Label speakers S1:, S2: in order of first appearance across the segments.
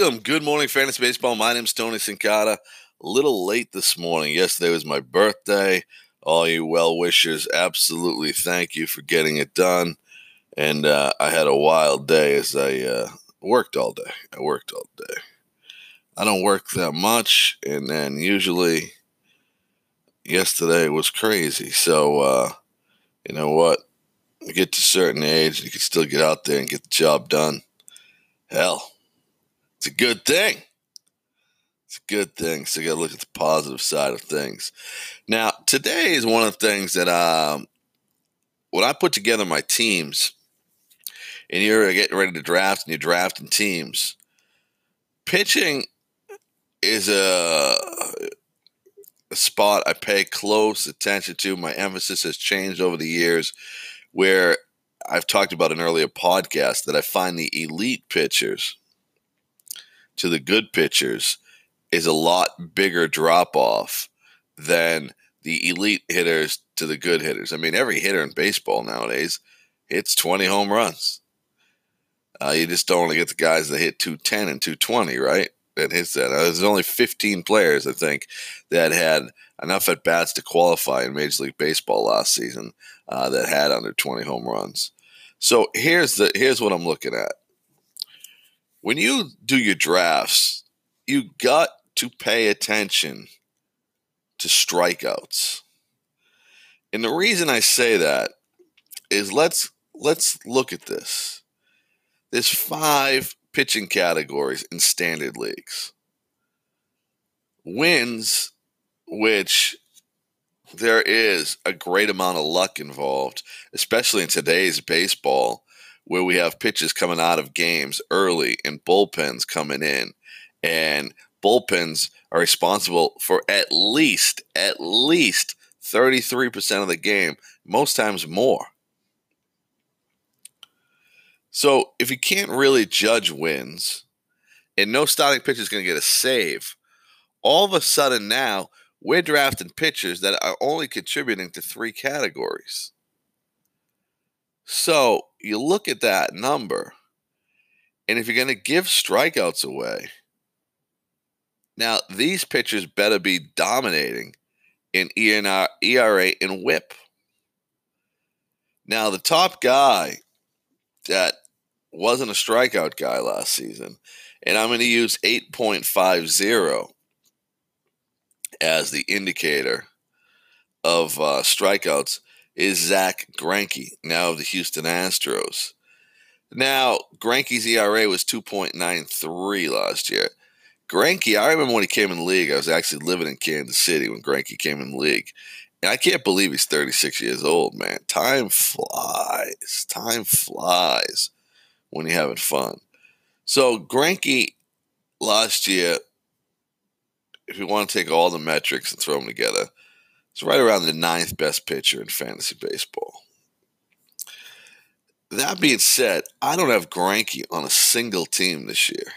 S1: Welcome. Good morning, Fantasy Baseball. My name's Tony Cincotta. A little late this morning. Yesterday was my birthday. All you well wishers, absolutely thank you for getting it done. And uh, I had a wild day as I uh, worked all day. I worked all day. I don't work that much, and then usually yesterday was crazy. So, uh, you know what? You get to a certain age, you can still get out there and get the job done. Hell, it's a good thing. It's a good thing. So you got to look at the positive side of things. Now, today is one of the things that um, when I put together my teams, and you're getting ready to draft, and you're drafting teams, pitching is a, a spot I pay close attention to. My emphasis has changed over the years, where I've talked about an earlier podcast that I find the elite pitchers to the good pitchers is a lot bigger drop off than the elite hitters to the good hitters. I mean, every hitter in baseball nowadays hits 20 home runs. Uh, you just don't want to get the guys that hit 210 and 220, right? That hits that. Uh, there's only 15 players, I think, that had enough at bats to qualify in Major League Baseball last season uh, that had under 20 home runs. So here's the here's what I'm looking at. When you do your drafts, you got to pay attention to strikeouts. And the reason I say that is let's let's look at this. There's five pitching categories in standard leagues. Wins, which there is a great amount of luck involved, especially in today's baseball, where we have pitches coming out of games early and bullpens coming in. And bullpens are responsible for at least, at least 33% of the game, most times more. So if you can't really judge wins and no starting pitcher is going to get a save, all of a sudden now we're drafting pitchers that are only contributing to three categories. So you look at that number, and if you're going to give strikeouts away, now these pitchers better be dominating in ERA and WHIP. Now the top guy that wasn't a strikeout guy last season, and I'm going to use 8.50 as the indicator of uh, strikeouts is Zach Greinke, now of the Houston Astros. Now, Greinke's ERA was 2.93 last year. Greinke, I remember when he came in the league, I was actually living in Kansas City when Greinke came in the league. And I can't believe he's 36 years old, man. Time flies. Time flies when you're having fun. So, Greinke last year, if you want to take all the metrics and throw them together, it's right around the ninth best pitcher in fantasy baseball. That being said, I don't have Greinke on a single team this year.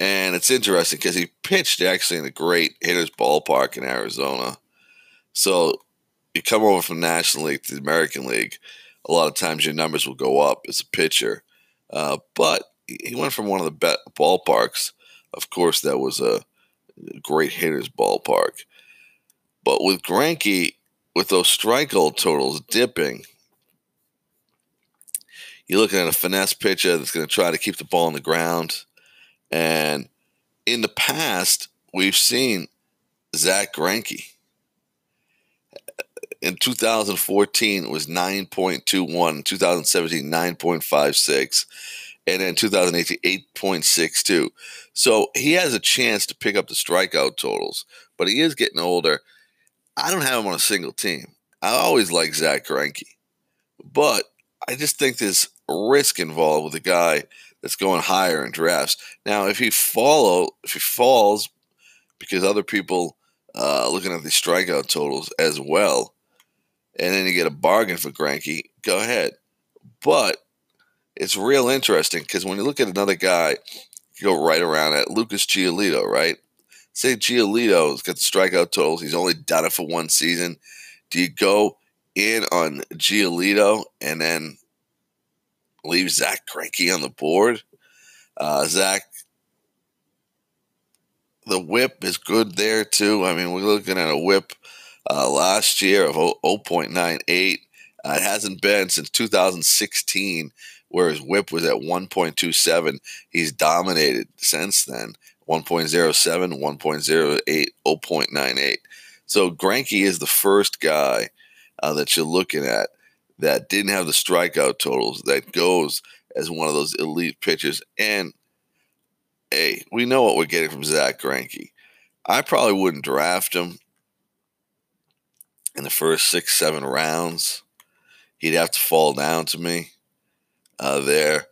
S1: And it's interesting because he pitched actually in a great hitter's ballpark in Arizona. So you come over from National League to the American League, a lot of times your numbers will go up as a pitcher. Uh, but he went from one of the best ballparks. Of course, that was a great hitter's ballpark. But with Greinke, with those strikeout totals dipping, you're looking at a finesse pitcher that's going to try to keep the ball on the ground. And in the past, we've seen Zach Greinke. In 2014, it was 9.21. 2017, 9.56. And in 2018, 8.62. So he has a chance to pick up the strikeout totals, but he is getting older. I don't have him on a single team. I always like Zach Greinke, but I just think there's risk involved with a guy that's going higher in drafts. Now, if he follow, if he falls, because other people uh, looking at the strikeout totals as well, and then you get a bargain for Greinke, go ahead. But it's real interesting because when you look at another guy, you go right around at Lucas Giolito, right? Say Giolito's got the strikeout totals. He's only done it for one season. Do you go in on Giolito and then leave Zach Greinke on the board? Uh, Zach, the whip is good there too. I mean, we're looking at a whip uh, last year of 0.98. Uh, it hasn't been since 2016, where his whip was at 1.27. He's dominated since then 1.07, 1.08, 0.98. So Greinke is the first guy uh, that you're looking at that didn't have the strikeout totals that goes as one of those elite pitchers. And hey, we know what we're getting from Zach Greinke. I probably wouldn't draft him in the first six, seven rounds. He'd have to fall down to me uh, there.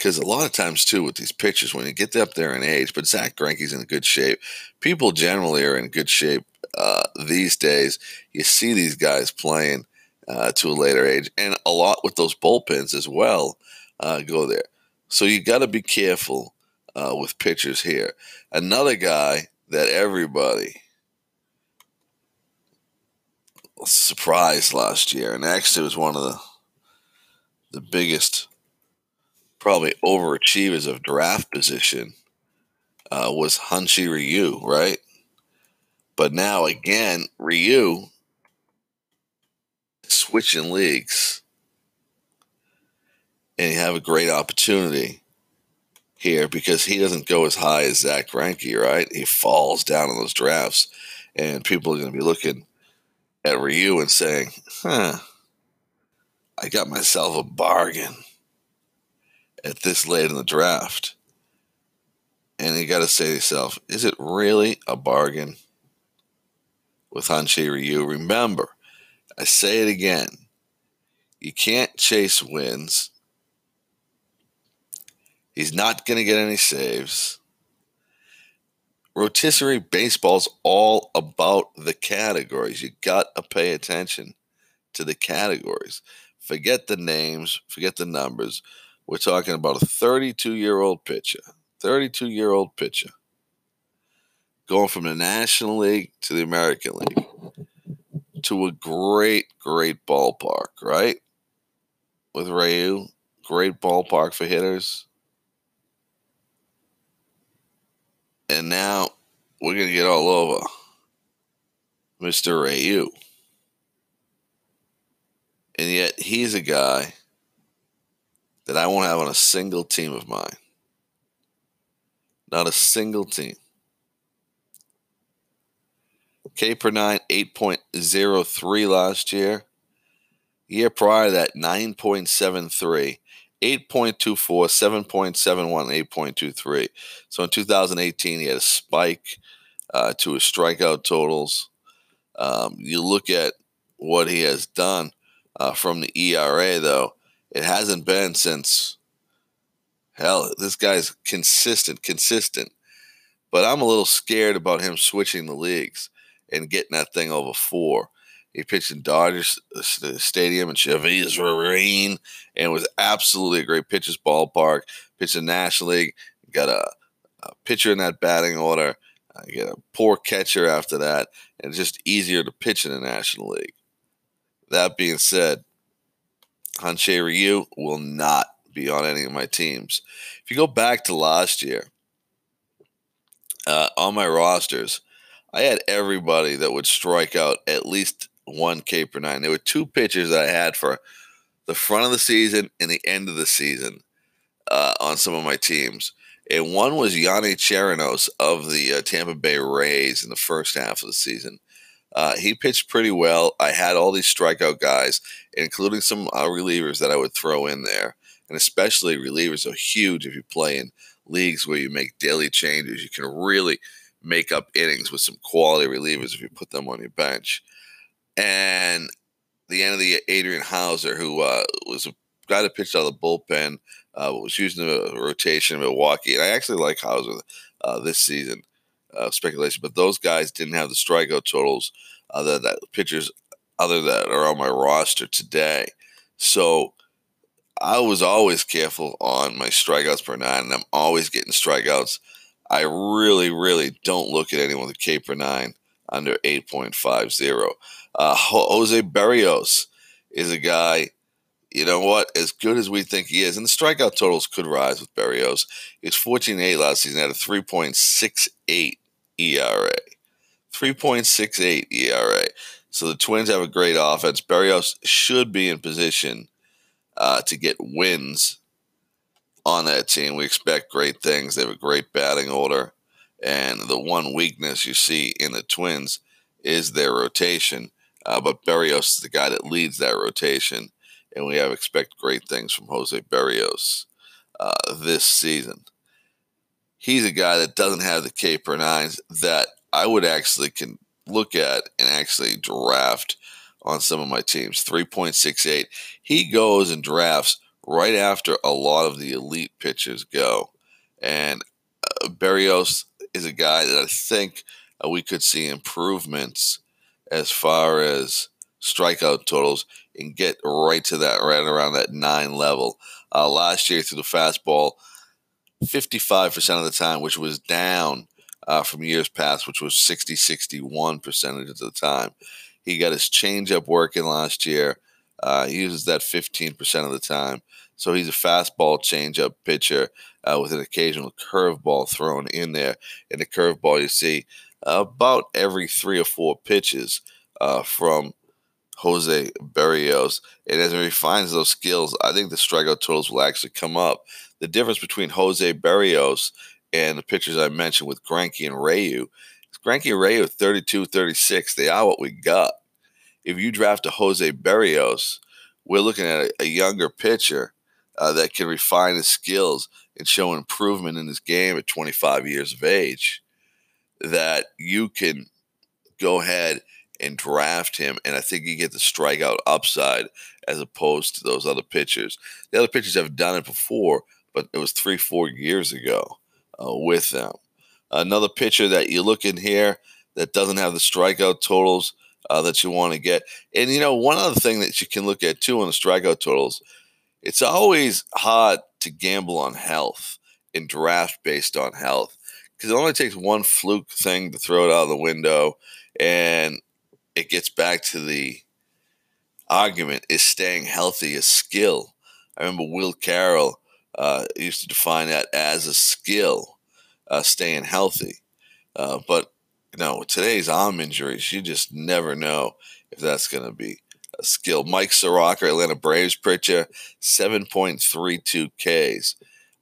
S1: Because a lot of times, too, with these pitchers, when you get up there in age, but Zach Greinke's in good shape. People generally are in good shape uh, these days. You see these guys playing uh, to a later age, and a lot with those bullpens as well uh, go there. So you got to be careful uh, with pitchers here. Another guy that everybody surprised last year, and actually was one of the the biggest, probably overachievers of draft position, uh, was Hyun-Jin Ryu, right? But now again, Ryu switching leagues, and you have a great opportunity here because he doesn't go as high as Zach Greinke, right? He falls down in those drafts, and people are going to be looking at Ryu and saying, "Huh, I got myself a bargain at this late in the draft." And you got to say to yourself, "Is it really a bargain?" with Hyun-Jin Ryu. Remember, I say it again. You can't chase wins. He's not going to get any saves. Rotisserie baseball's all about the categories. You got to pay attention to the categories. Forget the names, forget the numbers. We're talking about a 32 year old pitcher. 32 year old pitcher going from the National League to the American League to a great, great ballpark, right? With Ryu, great ballpark for hitters. And now we're going to get all over Mr. Ryu. And yet he's a guy that I won't have on a single team of mine. Not a single team. K per nine, 8.03 last year. Year prior to that, 9.73. 8.24, 7.71, 8.23. So in 2018, he had a spike uh, to his strikeout totals. Um, you look at what he has done uh, from the ERA, though, it hasn't been since, hell, this guy's consistent, consistent. But I'm a little scared about him switching the leagues and getting that thing over four. He pitched in Dodgers Stadium in Chavez Ravine and was absolutely a great pitcher's ballpark. Pitched in National League, got a, a pitcher in that batting order. Get a poor catcher after that, and just easier to pitch in the National League. That being said, Hyun-Jin Ryu will not be on any of my teams. If you go back to last year, uh, on my rosters, I had everybody that would strike out at least one K per nine. There were two pitchers that I had for the front of the season and the end of the season uh, on some of my teams. And one was Yonny Chirinos of the uh, Tampa Bay Rays in the first half of the season. Uh, he pitched pretty well. I had all these strikeout guys, including some uh, relievers that I would throw in there. And especially relievers are huge if you play in leagues where you make daily changes. You can really – make up innings with some quality relievers if you put them on your bench. And the end of the Adrian Houser, who uh, was a guy that pitched out of the bullpen, uh, was using the rotation in Milwaukee. And I actually like Houser uh, this season, uh, speculation. But those guys didn't have the strikeout totals other that pitchers other that are on my roster today. So I was always careful on my strikeouts per nine, and I'm always getting strikeouts I really, really don't look at anyone with a K per nine under 8.50. Uh, Jose Berrios is a guy you know what? As good as we think he is, and the strikeout totals could rise with Berrios. He was 14 8 last season at a 3.68 ERA. 3.68 ERA. So the Twins have a great offense. Berrios should be in position uh, to get wins on that team. We expect great things. They have a great batting order. And the one weakness you see in the Twins is their rotation. Uh, but Berrios is the guy that leads that rotation and we have expect great things from Jose Berrios uh, this season. He's a guy that doesn't have the K per nines that I would actually can look at and actually draft on some of my teams. 3.68. He goes and drafts right after a lot of the elite pitchers go. And uh, Berrios is a guy that I think uh, we could see improvements as far as strikeout totals and get right to that, right around that nine level. Uh, last year through the fastball, 55% of the time, which was down uh, from years past, which was 60, 61 percentage of the time. He got his changeup working last year. Uh, he uses that 15% of the time. So he's a fastball changeup pitcher uh, with an occasional curveball thrown in there. And the curveball you see about every three or four pitches uh, from Jose Berrios. And as he refines those skills, I think the strikeout totals will actually come up. The difference between Jose Berrios and the pitchers I mentioned with Greinke and Ryu, Greinke and Ryu 32, 36, they are what we got. If you draft a Jose Berrios, we're looking at a, a younger pitcher uh, that can refine his skills and show improvement in his game at 25 years of age. That you can go ahead and draft him. And I think you get the strikeout upside as opposed to those other pitchers. The other pitchers have done it before, but it was three, four years ago uh, with them. Another pitcher that you look in here that doesn't have the strikeout totals uh, that you want to get. And, you know, one other thing that you can look at too on the strikeout totals, it's always hard to gamble on health and draft based on health because it only takes one fluke thing to throw it out of the window. And it gets back to the argument is staying healthy a skill? I remember Will Carroll uh, used to define that as a skill, uh, staying healthy. Uh, but you know, today's arm injuries, you just never know if that's going to be a skill. Mike Soroka, Atlanta Braves pitcher, 7.32 Ks.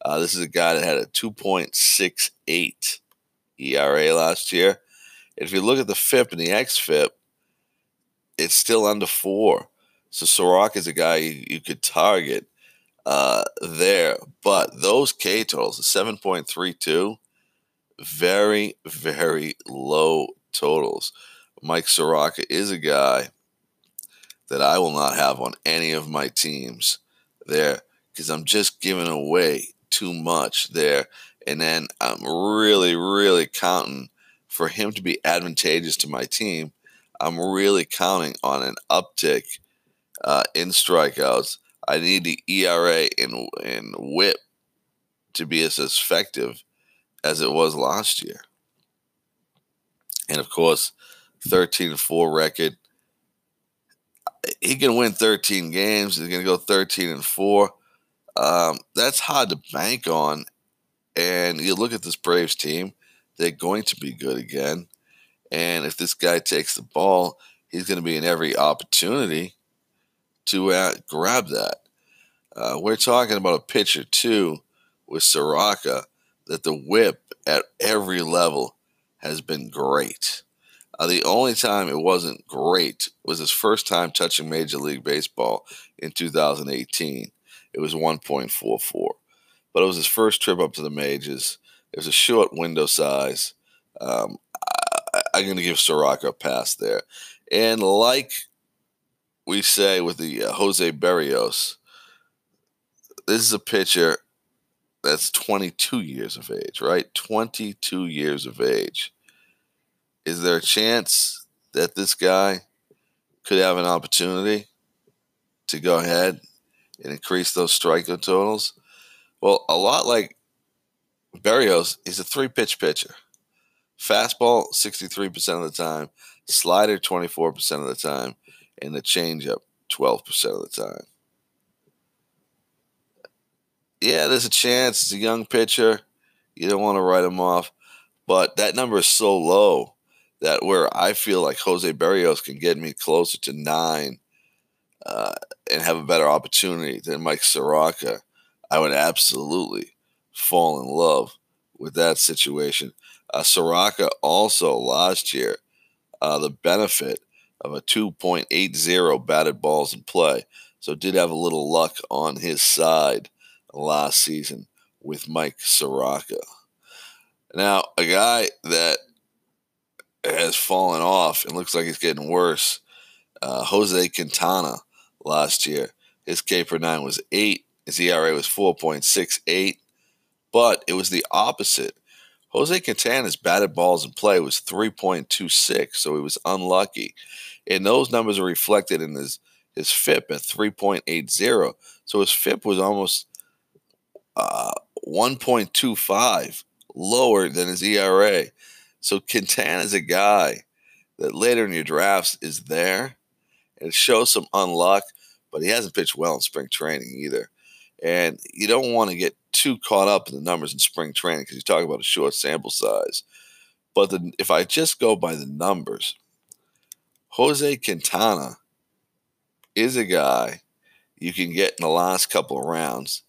S1: Uh, this is a guy that had a 2.68 ERA last year. If you look at the FIP and the XFIP, it's still under four. So Soroka is a guy you, you could target uh, there. But those K totals, 7.32, very, very low totals. Mike Soroka is a guy that I will not have on any of my teams there because I'm just giving away too much there. And then I'm really, really counting for him to be advantageous to my team I'm really counting on an uptick uh, in strikeouts. I need the ERA and, and whip to be as effective as it was last year. And of course, 13 4 record. He can win 13 games. He's going to go 13 and 4. Um, that's hard to bank on. And you look at this Braves team, they're going to be good again. And if this guy takes the ball, he's going to be in every opportunity to uh, grab that. Uh, we're talking about a pitcher, too, with Soroka, that the whip at every level has been great. Uh, the only time it wasn't great was his first time touching Major League Baseball in 2018. It was 1.44. But it was his first trip up to the majors. It was a short window size. Um, I'm going to give Soroka a pass there. And like we say with the uh, Jose Berrios, this is a pitcher that's 22 years of age, right? 22 years of age. Is there a chance that this guy could have an opportunity to go ahead and increase those strikeout totals? Well, a lot like Berrios, he's a three pitch pitcher. Fastball 63% of the time, slider 24% of the time, and the changeup 12% of the time. yeah, there's a chance. It's a young pitcher. You don't want to write him off. But that number is so low that where I feel like Jose Berrios can get me closer to nine uh, and have a better opportunity than Mike Soroka, I would absolutely fall in love with that situation. Uh, Soroka also last year, uh, the benefit of a 2.80 batted balls in play. So did have a little luck on his side last season with Mike Soroka. Now, a guy that has fallen off and looks like he's getting worse, uh, Jose Quintana last year. His K per nine was eight. His ERA was 4.68, but it was the opposite. Jose Quintana's batted balls in play was 3.26, so he was unlucky. And those numbers are reflected in his, his FIP at 3.80. So his FIP was almost uh, 1.25 lower than his ERA. So Quintana is a guy that later in your drafts is there. And shows some unluck, but he hasn't pitched well in spring training either. And you don't want to get too caught up in the numbers in spring training because you talk about a short sample size. But the, if I just go by the numbers, Jose Quintana is a guy you can get in the last couple of rounds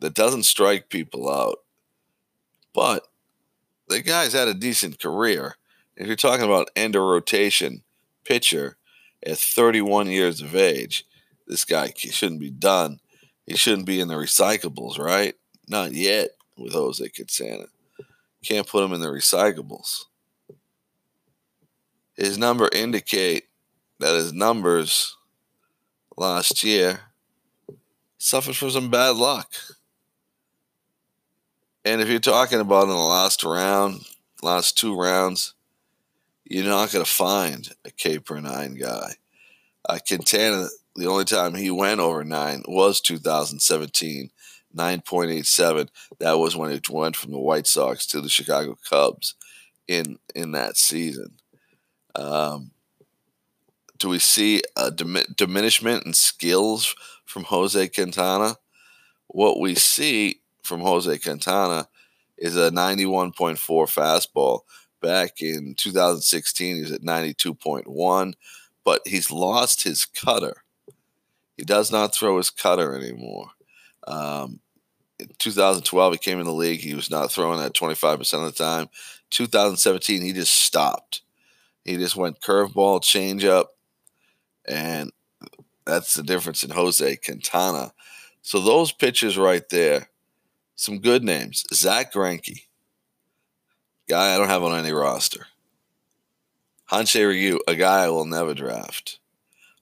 S1: that doesn't strike people out. But the guy's had a decent career. If you're talking about end of rotation pitcher at 31 years of age, this guy shouldn't be done. He shouldn't be in the recyclables, right? Not yet with Jose Quintana. Can't put him in the recyclables. His number indicate that his numbers last year suffered from some bad luck. And if you're talking about in the last round, last two rounds, you're not going to find a K per nine guy. Uh, Quintana, the only time he went over nine was 2017, 9.87. That was when it went from the White Sox to the Chicago Cubs in in that season. Um, do we see a diminishment in skills from Jose Quintana? What we see from Jose Quintana is a 91.4 fastball. Back in 2016, he was at 92.1, but he's lost his cutter. He does not throw his cutter anymore. Um, in 2012, he came in the league. He was not throwing at 25% of the time. 2017, he just stopped. He just went curveball, changeup, and that's the difference in Jose Quintana. So those pitchers right there some good names. Zach Greinke, guy I don't have on any roster. Han-Chae Ryu, a guy I will never draft.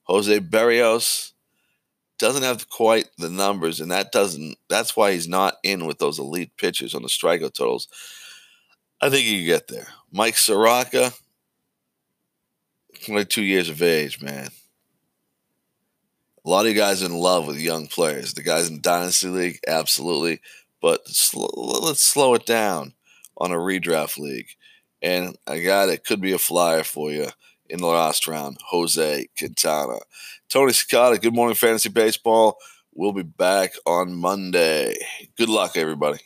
S1: Jose Berrios doesn't have quite the numbers, and that doesn't. That's why he's not in with those elite pitchers on the strikeout totals. I think he can get there. Mike Soroka, 22 years of age, man. A lot of you guys in love with young players. The guys in Dynasty League, absolutely but let's slow it down on a redraft league. And a guy that could be a flyer for you in the last round, Jose Quintana. Tony Cincotta, good morning, fantasy baseball. We'll be back on Monday. Good luck, everybody.